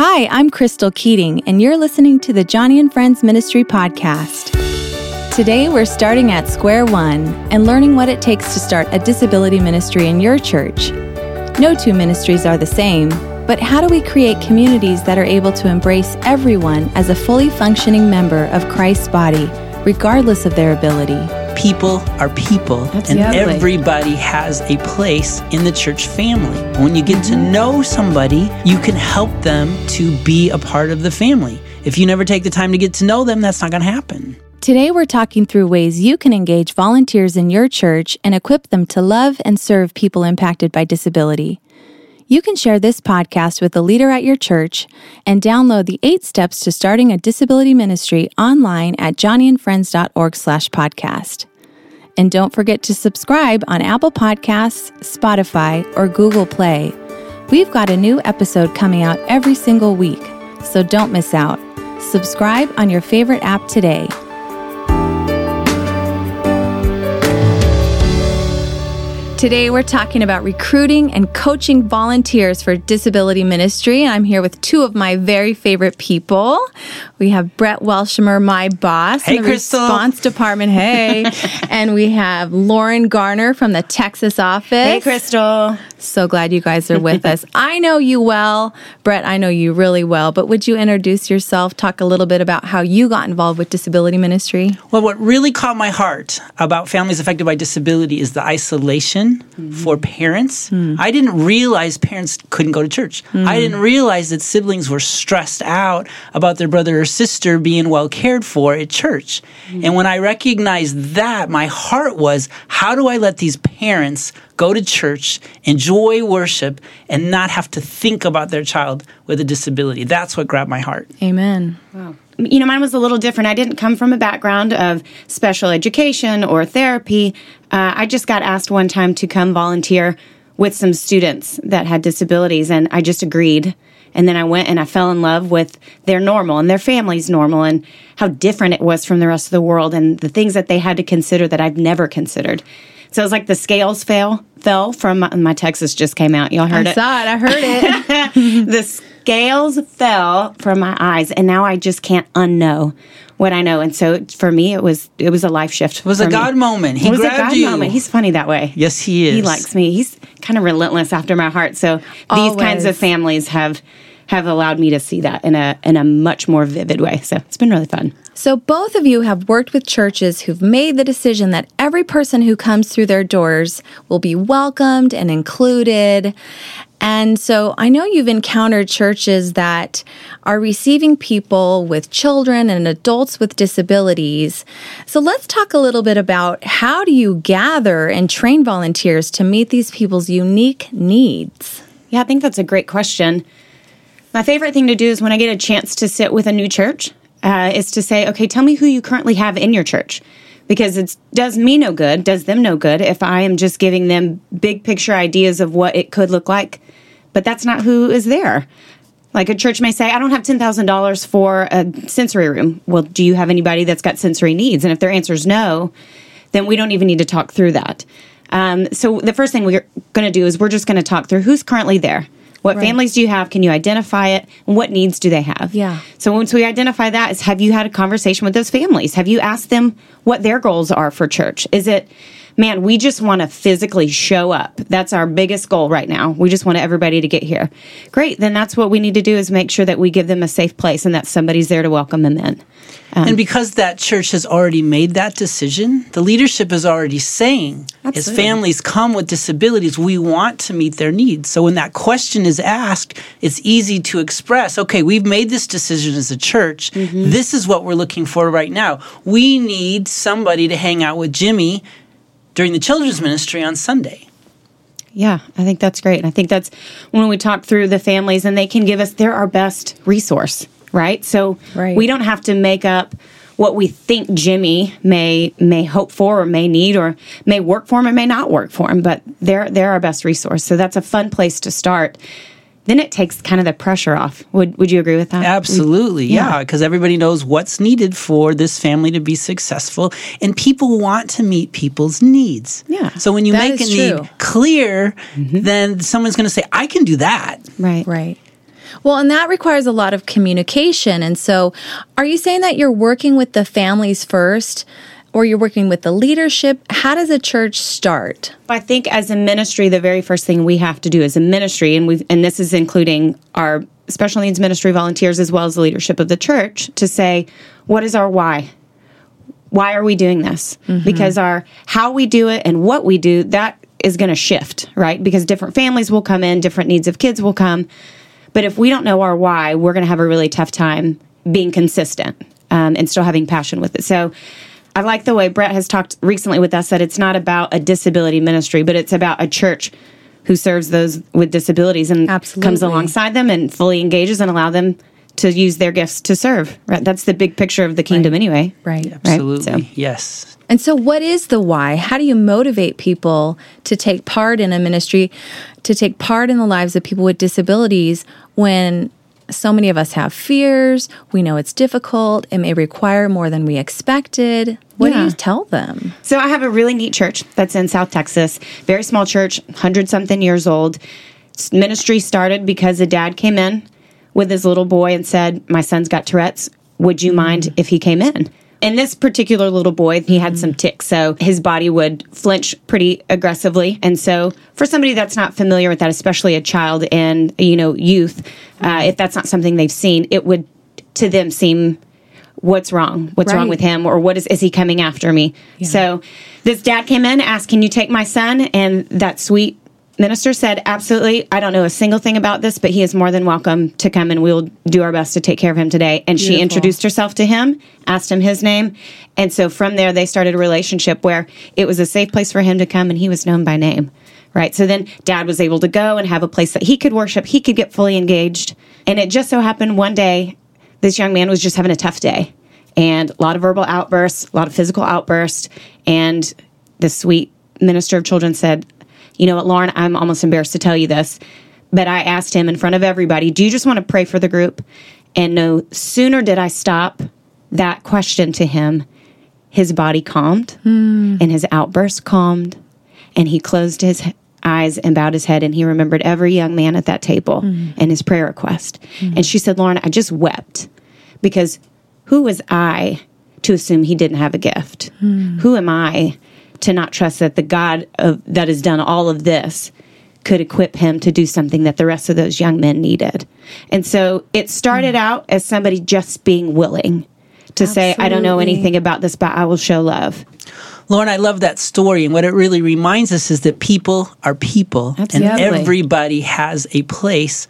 Hi, I'm Crystal Keating, and you're listening to the Joni and Friends Ministry Podcast. Today, we're starting at square one and learning what it takes to start a disability ministry in your church. No two ministries are the same, but how do we create communities that are able to embrace everyone as a fully functioning member of Christ's body, regardless of their ability? People are people That's and everybody has a place in the church family. When you get to Mm-hmm. know somebody, you can help them to be a part of the family. If you never take the time to get to know them, that's not going to happen. Today, we're talking through ways you can engage volunteers in your church and equip them to love and serve people impacted by disability. You can share this podcast with a leader at your church and download the eight steps to starting a disability ministry online at joniandfriends.org slash podcast. And don't forget to subscribe on Apple Podcasts, Spotify, or Google Play. We've got a new episode coming out every single week, so don't miss out. Subscribe on your favorite app today. Today, we're talking about recruiting and coaching volunteers for disability ministry. And I'm here with two of my very favorite people. We have Brett Welshamer, my boss Hey, in the Crystal. response department. Hey. and we have Lauren Garner from the Texas office. Hey, Crystal. So glad you guys are with us. I know you well. Brett, I know you really well. But would you introduce yourself, talk a little bit about how you got involved with disability ministry? Well, what really caught my heart about families affected by disability is the isolation for mm. parents. Mm. I didn't realize parents couldn't go to church. Mm. I didn't realize that siblings were stressed out about their brother or sister being well cared for at church. And when I recognized that, my heart was how do I let these parents go to church, enjoy worship, and not have to think about their child with a disability? That's what grabbed my heart. Amen. You know, mine was a little different. I didn't come from a background of special education or therapy. Uh, I just got asked one time to come volunteer with some students that had disabilities, and I just agreed. And then I went and I fell in love with their normal and their family's normal and how different it was from the rest of the world and the things that they had to consider that I've never considered. So it was like the scales fell fell from my, my Texas just came out. Y'all heard I it saw it. I heard it. the scales fell from my eyes and now i just can't unknow what i know. And so for me it was it was a life shift It was a God moment. He it was a god you. moment. He's funny that way. Yes, he is. he likes me. He's kind of relentless after my heart. So these kinds of families have have allowed me to see that in a in a much more vivid way. So it's been really fun. So, both of you have worked with churches who've made the decision that every person who comes through their doors will be welcomed and included. And so, I know you've encountered churches that are receiving people with children and adults with disabilities. So, let's talk a little bit about how do you gather and train volunteers to meet these people's unique needs? Yeah, I think that's a great question. My favorite thing to do is when I get a chance to sit with a new church, uh, is to say, okay, tell me who you currently have in your church. Because it does me no good, does them no good if I am just giving them big picture ideas of what it could look like, but that's not who is there. Like a church may say, I don't have $10,000 for a sensory room. Well, do you have anybody that's got sensory needs? And if their answer is no, then we don't even need to talk through that. Um, so the first thing we're going to do is we're just going to talk through who's currently there. What families do you have? Can you identify it? And what needs do they have? Yeah. So once we identify that, is have you had a conversation with those families? Have you asked them what their goals are for church? Is it, man, we just want to physically show up. That's our biggest goal right now. We just want everybody to get here. Great. Then that's what we need to do is make sure that we give them a safe place and that somebody's there to welcome them in. And because that church has already made that decision, the leadership is already saying, as families come with disabilities, we want to meet their needs. So when that question is asked, it's easy to express, okay, we've made this decision as a church. Mm-hmm. This is what we're looking for right now. We need somebody to hang out with Jimmy during the children's ministry on Sunday. Yeah, I think that's great. And I think that's when we talk through the families and they can give us, they're our best resource, right? So Right. we don't have to make up what we think Jimmy may may hope for or may need or may work for him or may not work for him, but they're they're our best resource. So that's a fun place to start. Then it takes kind of the pressure off. Would would you agree with that? Absolutely, yeah, because everybody knows what's needed for this family to be successful, and people want to meet people's needs. Yeah. So when you That make a is need true. clear, mm-hmm. then someone's going to say, "I can do that." Right. Right. Well, and that requires a lot of communication. And so, are you saying that you're working with the families first? Or you're working with the leadership. How does a church start? I think as a ministry, the very first thing we have to do as a ministry, and we and this is including our special needs ministry volunteers as well as the leadership of the church, to say, what is our why? Why are we doing this? Mm-hmm. Because our how we do it and what we do, that is going to shift, right? Because different families will come in, different needs of kids will come. But if we don't know our why, we're going to have a really tough time being consistent um, and still having passion with it. So I like the way Brett has talked recently with us that it's not about a disability ministry, but it's about a church who serves those with disabilities and Absolutely. comes alongside them and fully engages and allow them to use their gifts to serve. Right? That's the big picture of the kingdom, right. anyway. Right. Absolutely. Right? So. Yes. And so, what is the why? How do you motivate people to take part in a ministry, to take part in the lives of people with disabilities when so many of us have fears. We know it's difficult. It may require more than we expected. What yeah. do you tell them? So, I have a really neat church that's in South Texas, very small church, 100 something years old. Ministry started because a dad came in with his little boy and said, My son's got Tourette's. Would you mind mm. if he came in? And this particular little boy, he had some tics, so his body would flinch pretty aggressively. And so, for somebody that's not familiar with that, especially a child and you know youth, uh, if that's not something they've seen, it would to them seem what's wrong what's right. wrong with him or what is is he coming after me yeah. so this dad came in asked can you take my son and that sweet minister said, Absolutely. I don't know a single thing about this, but he is more than welcome to come and we'll do our best to take care of him today. And Beautiful. she introduced herself to him, asked him his name. And so from there, they started a relationship where it was a safe place for him to come and he was known by name. Right. So then dad was able to go and have a place that he could worship, he could get fully engaged. And it just so happened one day, this young man was just having a tough day and a lot of verbal outbursts, a lot of physical outbursts. And the sweet minister of children said, you know what, Lauren, I'm almost embarrassed to tell you this, but I asked him in front of everybody, do you just want to pray for the group? And no sooner did I stop that question to him, his body calmed mm. and his outburst calmed, and he closed his eyes and bowed his head and he remembered every young man at that table mm. and his prayer request. Mm. And she said, Lauren, I just wept because who was I to assume he didn't have a gift? Mm. Who am I to not trust that the God of, that has done all of this could equip him to do something that the rest of those young men needed. And so it started mm. out as somebody just being willing to Absolutely. say, I don't know anything about this, but I will show love. Lauren, I love that story. And what it really reminds us is that people are people, Absolutely. and everybody has a place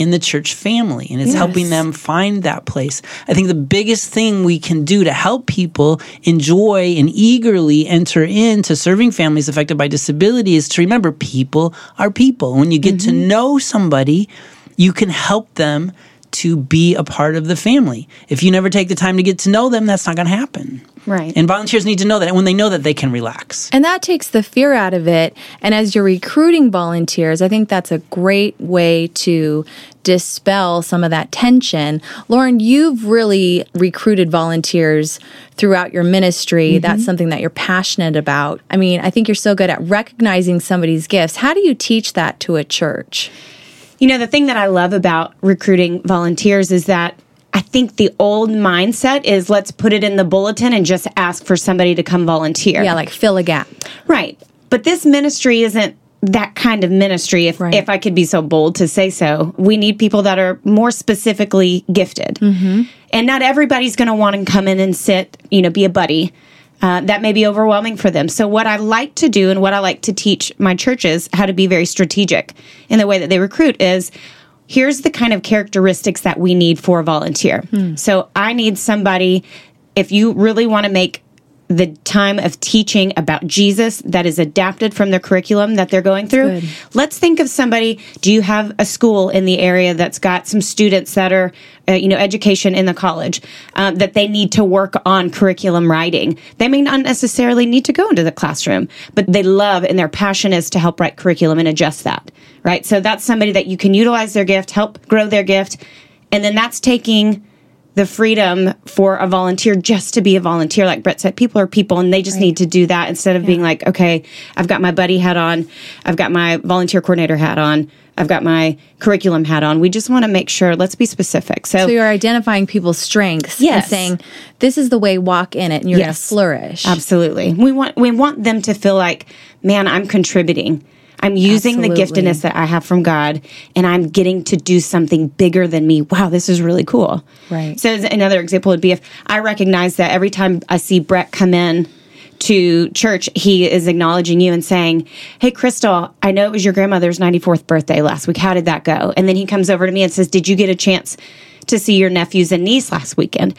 in the church family and it's yes. helping them find that place. I think the biggest thing we can do to help people enjoy and eagerly enter into serving families affected by disability is to remember people are people. When you get mm-hmm. to know somebody, you can help them to be a part of the family. If you never take the time to get to know them, that's not going to happen. Right. And volunteers need to know that. And when they know that, they can relax. And that takes the fear out of it. And as you're recruiting volunteers, I think that's a great way to dispel some of that tension. Lauren, you've really recruited volunteers throughout your ministry. Mm-hmm. That's something that you're passionate about. I mean, I think you're so good at recognizing somebody's gifts. How do you teach that to a church? You know, the thing that I love about recruiting volunteers is that I think the old mindset is let's put it in the bulletin and just ask for somebody to come volunteer. Yeah, like fill a gap. Right. But this ministry isn't that kind of ministry if right. if I could be so bold to say so. We need people that are more specifically gifted. Mm-hmm. And not everybody's going to want to come in and sit, you know, be a buddy. Uh, that may be overwhelming for them. So, what I like to do and what I like to teach my churches how to be very strategic in the way that they recruit is here's the kind of characteristics that we need for a volunteer. Hmm. So I need somebody, if you really want to make the time of teaching about Jesus that is adapted from the curriculum that they're going through. Let's think of somebody. Do you have a school in the area that's got some students that are, uh, you know, education in the college um, that they need to work on curriculum writing? They may not necessarily need to go into the classroom, but they love and their passion is to help write curriculum and adjust that, right? So that's somebody that you can utilize their gift, help grow their gift, and then that's taking the freedom for a volunteer just to be a volunteer. Like Brett said, people are people and they just right. need to do that instead of yeah. being like, okay, I've got my buddy hat on, I've got my volunteer coordinator hat on. I've got my curriculum hat on. We just want to make sure, let's be specific. So, So you're identifying people's strengths and Yes. saying, this is the way, walk in it, and you're going to Yes. flourish. Absolutely. We want we want them to feel like, man, I'm contributing. I'm using Absolutely. the giftedness that I have from God and I'm getting to do something bigger than me. Wow, this is really cool. Right. So another example would be if I recognize that every time I see Brett come in to church, he is acknowledging you and saying, Hey, Crystal, I know it was your grandmother's 94th birthday last week. How did that go? And then he comes over to me and says, Did you get a chance to see your nephews and niece last weekend?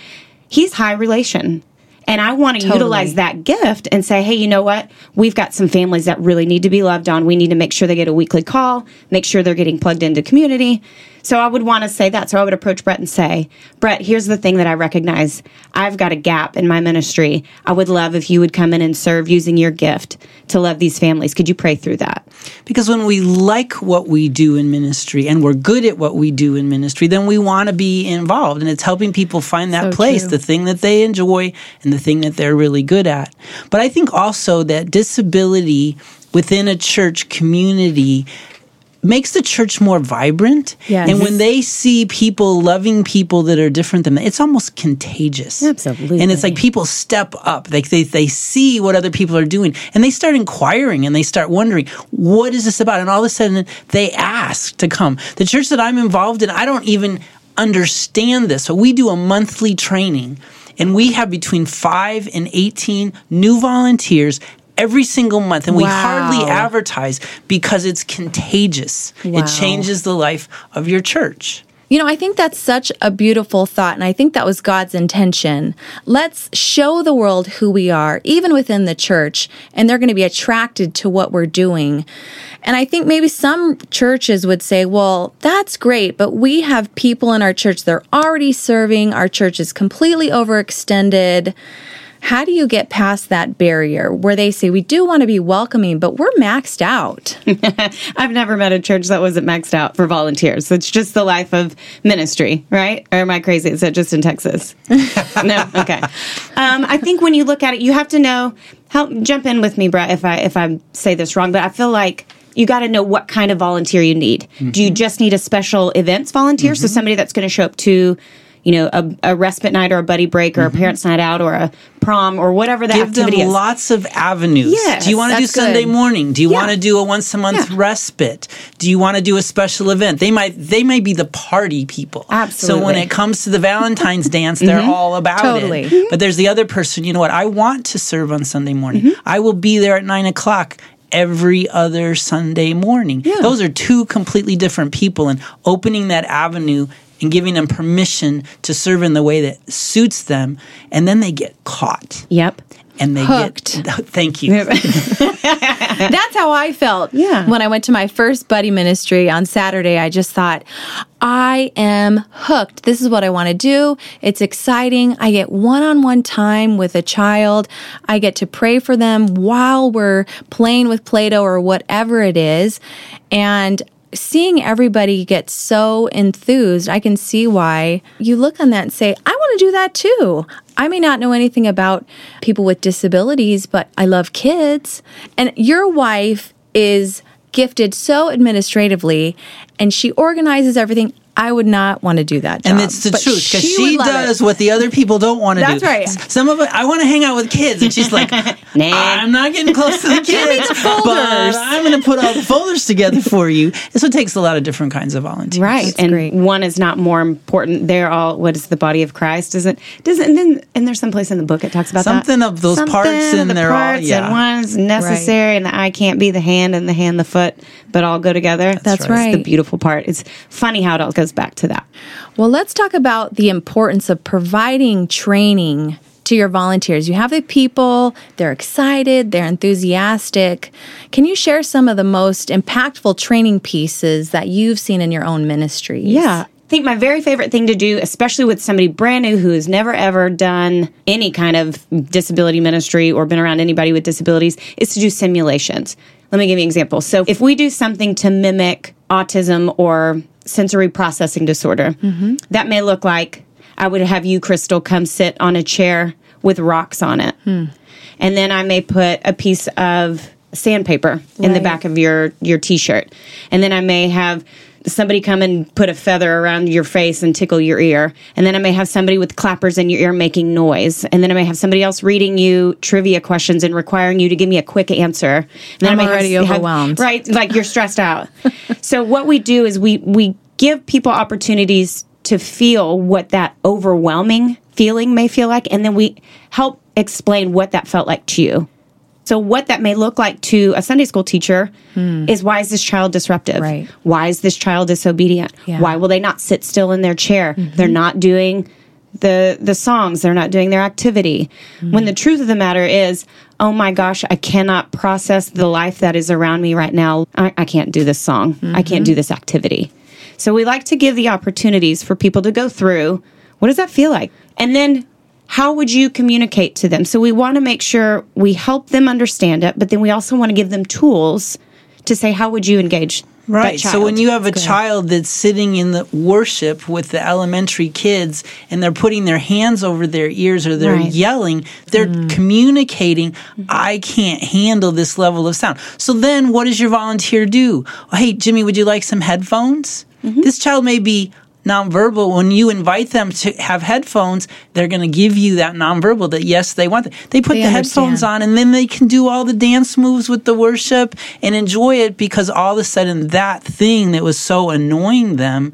He's high relation. And I want to Totally. utilize that gift and say, hey, you know what? We've got some families that really need to be loved on. We need to make sure they get a weekly call, make sure they're getting plugged into community. So I would want to say that. So I would approach Brett and say, Brett, here's the thing that I recognize. I've got a gap in my ministry. I would love if you would come in and serve using your gift to love these families. Could you pray through that? Because when we like what we do in ministry and we're good at what we do in ministry, then we want to be involved. And it's helping people find that So place, true. the thing that they enjoy and the thing that they're really good at. But I think also that disability within a church community makes the church more vibrant. Yes. And when they see people loving people that are different than them, it's almost contagious. Absolutely. And it's like people step up. Like they, they see what other people are doing and they start inquiring and they start wondering, what is this about? And all of a sudden they ask to come. The church that I'm involved in, I don't even understand this. but we do a monthly training and we have between five and 18 new volunteers every single month and we hardly advertise because it's contagious. Wow. It changes the life of your church. You know, I think that's such a beautiful thought, and I think that was God's intention. Let's show the world who we are, even within the church, and they're going to be attracted to what we're doing. And I think maybe some churches would say, well, that's great, but we have people in our church that are already serving. Our church is completely overextended. How do you get past that barrier where they say, we do want to be welcoming, but we're maxed out? I've never met a church that wasn't maxed out for volunteers. It's just the life of ministry, right? Or am I crazy? Is that just in Texas? no, okay. Um, I think when you look at it, you have to know. Help jump in with me, Brett, if I if I say this wrong. But I feel like you got to know what kind of volunteer you need. Do you just need a special events volunteer? So somebody that's going to show up to. You know, a, a respite night or a buddy break or a parents' night out or a prom or whatever that Give them activity is. lots of avenues. Yes, do you want to do Sunday good. morning? Do you Yeah. want to do a once a month Yeah. respite? Do you want to do a special event? They might they may be the party people. Absolutely. So when Mm-hmm. it comes to the Valentine's dance, they're all about Totally. it. But there's the other person. You know what? I want to serve on Sunday morning. Mm-hmm. I will be there at nine o'clock. Every other Sunday morning. Those are two completely different people, and opening that avenue and giving them permission to serve in the way that suits them, and then they get caught Yep. And they Hooked. get thank you That's how I felt. Yeah. When I went to my first buddy ministry on Saturday, I just thought, I am hooked. This is what I want to do. It's exciting. I get one on one time with a child. I get to pray for them while we're playing with Play Doh or whatever it is. And seeing everybody get so enthused, I can see why you look on that and say, I want to do that too. I may not know anything about people with disabilities, but I love kids. And your wife is gifted so administratively and she organizes everything. I would not want to do that job. and it's the but truth because she she, would love it. does what the other people don't want to do. That's right. Some of it, I want to hang out with kids, and she's like, "I'm not getting close to the kids, the folders." but I'm going to put all the folders together for you." And so it takes a lot of different kinds of volunteers. Right. That's and great. one is not more important. They're all what is the body of Christ? Doesn't doesn't and then and there's some place in the book it talks about that. Something of those parts and the they're all- parts yeah. and one's necessary and the eye can't be the hand and the hand the foot, but all go together. That's It's right. the beautiful part. It's funny how it all goes back to that. Well, let's talk about the importance of providing training to your volunteers. You have the people, they're excited, they're enthusiastic. Can you share some of the most impactful training pieces that you've seen in your own ministries? Yeah. I think my very favorite thing to do, especially with somebody brand new who has never ever done any kind of disability ministry or been around anybody with disabilities, is to do simulations. Let me give you an example. So, if we do something to mimic autism or sensory processing disorder, mm-hmm. that may look like I would have you, Crystal, come sit on a chair with rocks on it. Hmm. And then I may put a piece of sandpaper in the back of your your t-shirt. And then i may have somebody come and put a feather around your face and tickle your ear. And then i may have somebody with clappers in your ear making noise. And then i may have somebody else reading you trivia questions and requiring you to give me a quick answer. And then I'm I may already have- overwhelmed. right like you're stressed out. So what we do is we we give people opportunities to feel what that overwhelming feeling may feel like and then we help explain what that felt like to you so what that may look like to a Sunday school teacher is why is this child disruptive? Hmm. Right. Why is this child disobedient? Yeah. Mm-hmm. Why will they not sit still in their chair? They're not doing the the songs, they're not doing their activity. Hmm. When the truth of the matter is, oh my gosh, I cannot process the life that is around me right now. I, I can't do this song. I can't Mm-hmm. do this activity. So we like to give the opportunities for people to go through what does that feel like? And then how would you communicate to them? So we want to make sure we help them understand it, but then we also want to give them tools to say, how would you engage? Right. So when you have a child that's sitting in the worship with the elementary kids and they're putting their hands over their ears or they're Right. yelling, they're mm. communicating, I can't handle this level of sound. So then what does your volunteer do? Hey, Jimmy, would you like some headphones? Mm-hmm. This child may be nonverbal when you invite them to have headphones they're going to give you that nonverbal that yes they want they put They the headphones on and then they can do all the dance moves with the worship and enjoy it because all of a sudden that thing that was so annoying them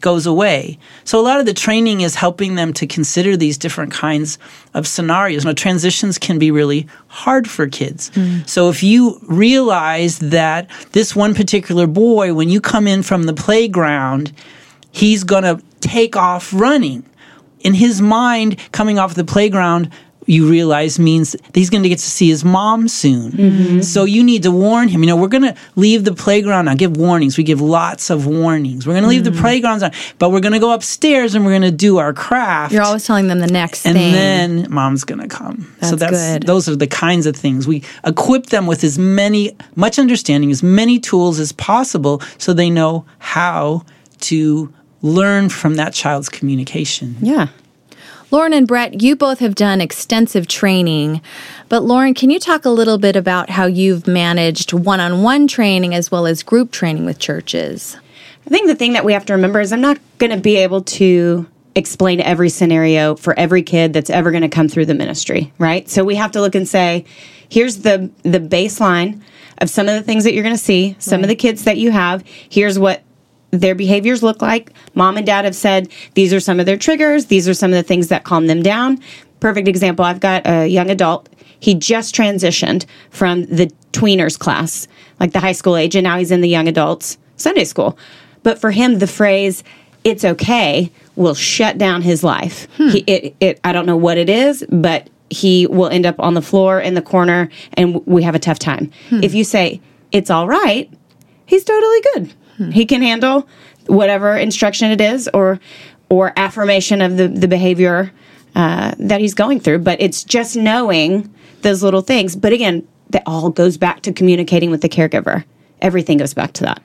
goes away. So a lot of the training is helping them to consider these different kinds of scenarios. Now transitions can be really hard for kids. Hmm. So if you realize that this one particular boy when you come in from the playground he's going to take off running in his mind, coming off the playground, you realize means that he's going to get to see his mom soon. Mm-hmm. So you need to warn him. You know, we're going to leave the playground now. Give warnings. We give lots of warnings. We're going to leave the mm-hmm. playgrounds on, but we're going to go upstairs and we're going to do our craft. You're always telling them the next and thing. then mom's going to come. so That's that's good. those are the kinds of things we equip them with as many much understanding, as many tools as possible so they know how to learn from that child's communication. yeah. Lauren and Brett, you both have done extensive training. But Lauren, can you talk a little bit about how you've managed one on one training as well as group training with churches? I think the thing that we have to remember is I'm not going to be able to explain every scenario for every kid that's ever going to come through the ministry, right? So we have to look and say, here's the the baseline of some of the things that you're going to see, some of the kids that you have. Here's what their behaviors look like. Mom and dad have said these are some of their triggers, these are some of the things that calm them down. Perfect example, I've got a young adult. He just transitioned from the tweeners class, like the high school age, and now he's in the young adults Sunday school. But for him, the phrase "it's okay" will shut down his life. Hmm. He, it, it, I don't know what it is, but he will end up on the floor in the corner, and we have a tough time. Hmm. If you say "it's all right," he's totally good. He can handle whatever instruction it is, or or affirmation of the the behavior uh, that he's going through. But it's just knowing those little things. But again, that all goes back to communicating with the caregiver. Everything goes back to that.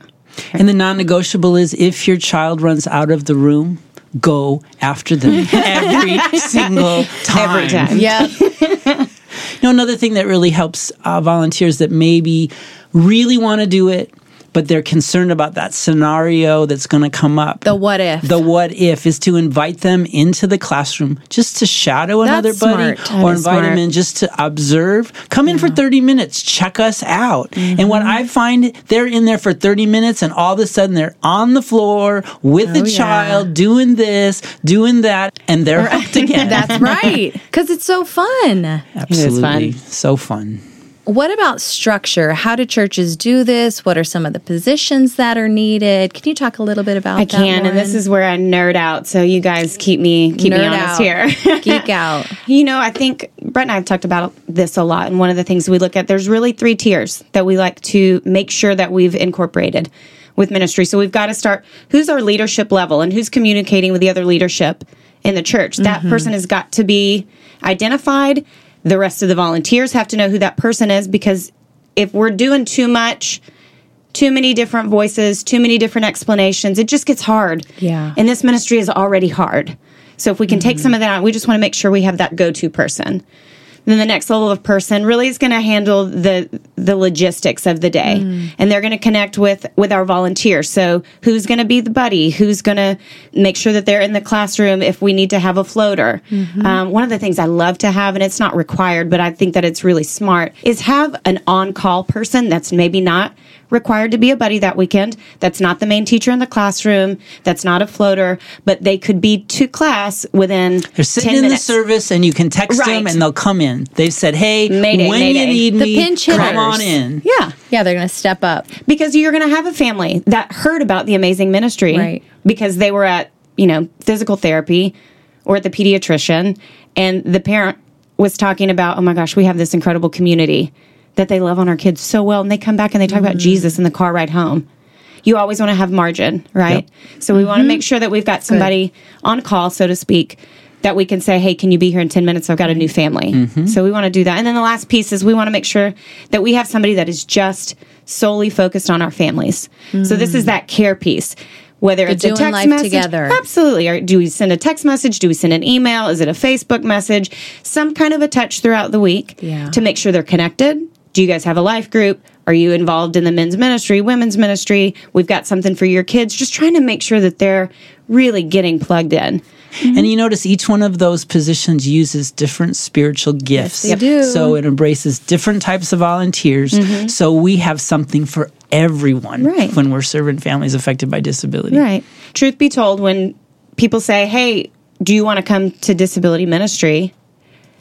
And the non negotiable is if your child runs out of the room, go after them every single time. Every time. Yeah. You know, another thing that really helps uh, volunteers that maybe really want to do it, but they're concerned about that scenario that's going to come up. The what if. The what if is to invite them into the classroom just to shadow another buddy smart. Or is invite them in just to observe. Come in for 30 minutes, check us out. And Mm-hmm. what I find, they're in there for 30 minutes and all of a sudden they're on the floor with the Oh, yeah. child doing this, doing that, and they're hooked again. That's right. Because it's so fun. Absolutely. fun. So fun. What about structure? How do churches do this? What are some of the positions that are needed? Can you talk a little bit about I that? I can, and this is where I nerd out. So you guys keep me keep me honest out. here. geek out. You know, I think Brett and I have talked about this a lot. And one of the things we look at, there's really three tiers that we like to make sure that we've incorporated with ministry. So we've got to start who's our leadership level and who's communicating with the other leadership in the church. That mm-hmm. person has got to be identified. The rest of the volunteers have to know who that person is because if we're doing too much, too many different voices, too many different explanations, it just gets hard. Yeah. And this ministry is already hard. So if we can take mm-hmm. some of that out, we just want to make sure we have that go to person. Then the next level of person really is going to handle the the logistics of the day. And they're going to connect with with our volunteers. So who's going to be the buddy? Who's going to make sure that they're in the classroom if we need to have a floater? Um, one of the things i love to have and it's not required but i think that it's really smart is have an on-call person that's maybe not required to be a buddy that weekend that's not the main teacher in the classroom that's not a floater but they could be to class within They're sitting 10 in minutes. the service, and you can text Right. them, and they'll come in. They've said, "Hey, Mayday, when mayday. you need The me, pinch come on in." yeah Yeah, they're going to step up. because you're going to have a family that heard about the amazing ministry Right. because they were at you know physical therapy or at the pediatrician and the parent was talking about oh my gosh we have this incredible community that they love on our kids so well and they come back and they talk about mm-hmm. jesus in the car ride home. You always want to have margin right? So we want to mm-hmm. make sure that we've got somebody on call so to speak that we can say hey can you be here in 10 minutes? I've got a new family. Mm-hmm. So we want to do that. And then the last piece is we want to make sure that we have somebody that is just solely focused on our families. So this is mm. that care piece. Whether it's a doing text life message together. absolutely. Or do we send a text message? Do we send an email? Is it a facebook message? Some kind of a touch throughout the week Yeah. to make sure they're connected do you guys have a life group are you involved in the men's ministry women's ministry we've got something for your kids just trying to make sure that they're really getting plugged in mm-hmm. And you notice each one of those positions uses different spiritual gifts. they do. So it embraces different types of volunteers. Mm-hmm. So we have something for everyone Right. when we're serving families affected by disability. Right. Truth be told, when people say, hey, do you want to come to disability ministry?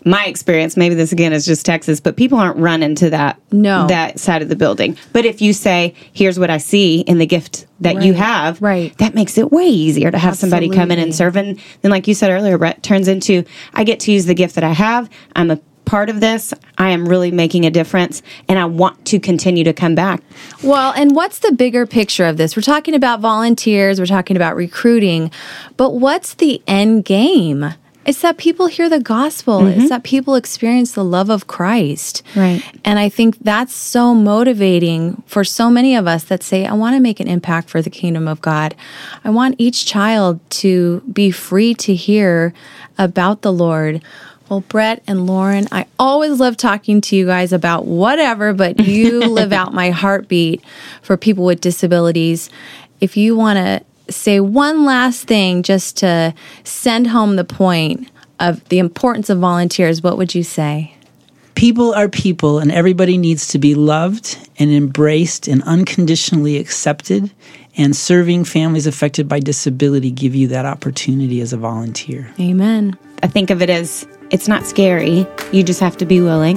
My experience, maybe this again is just Texas, but people aren't running to that No. that side of the building. But if you say, "Here's what I see in the gift that you have," Right. that makes it way easier to have somebody come in and Absolutely. serve. And then, like you said earlier, Brett turns into, "I get to use the gift that I have. I'm a part of this. I am really making a difference, and I want to continue to come back." Well, and what's the bigger picture of this? We're talking about volunteers, we're talking about recruiting, but what's the end game? It's that people hear the gospel. It's mm-hmm. that people experience the love of Christ. Right. And I think that's so motivating for so many of us that say, I want to make an impact for the kingdom of God. I want each child to be free to hear about the Lord. Well, Brett and Lauren, I always love talking to you guys about whatever, but you live out my heartbeat for people with disabilities. If you want to say one last thing just to send home the point of the importance of volunteers, what would you say? People are people, and everybody needs to be loved and embraced and unconditionally accepted. And serving families affected by disability give you that opportunity as a volunteer. Amen. I think of it as it's not scary. You just have to be willing.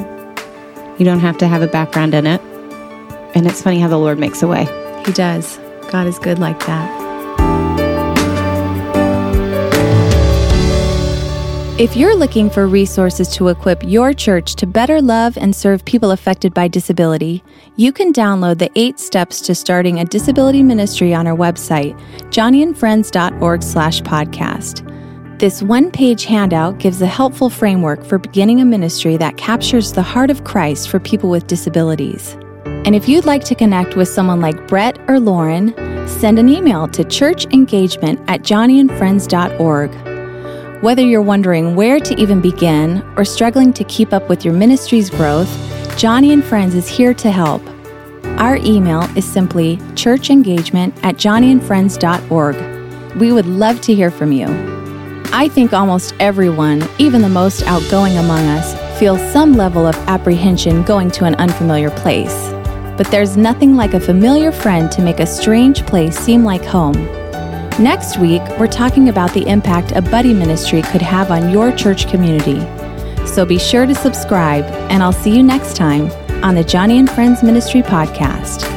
You don't have to have a background in it. And it's funny how the Lord makes a way. He does. God is good like that. If you're looking for resources to equip your church to better love and serve people affected by disability, you can download the eight steps to starting a disability ministry on our website, joniandfriends.org slash podcast. This one-page handout gives a helpful framework for beginning a ministry that captures the heart of Christ for people with disabilities. And if you'd like to connect with someone like Brett or Lauren, send an email to churchengagement at joniandfriends.org. Whether you're wondering where to even begin or struggling to keep up with your ministry's growth, Joni and Friends is here to help. Our email is simply churchengagement at joniandfriends.org. We would love to hear from you. I think almost everyone, even the most outgoing among us, feels some level of apprehension going to an unfamiliar place. But there's nothing like a familiar friend to make a strange place seem like home. Next week, we're talking about the impact a buddy ministry could have on your church community. So be sure to subscribe, and I'll see you next time on the Joni and Friends Ministry Podcast.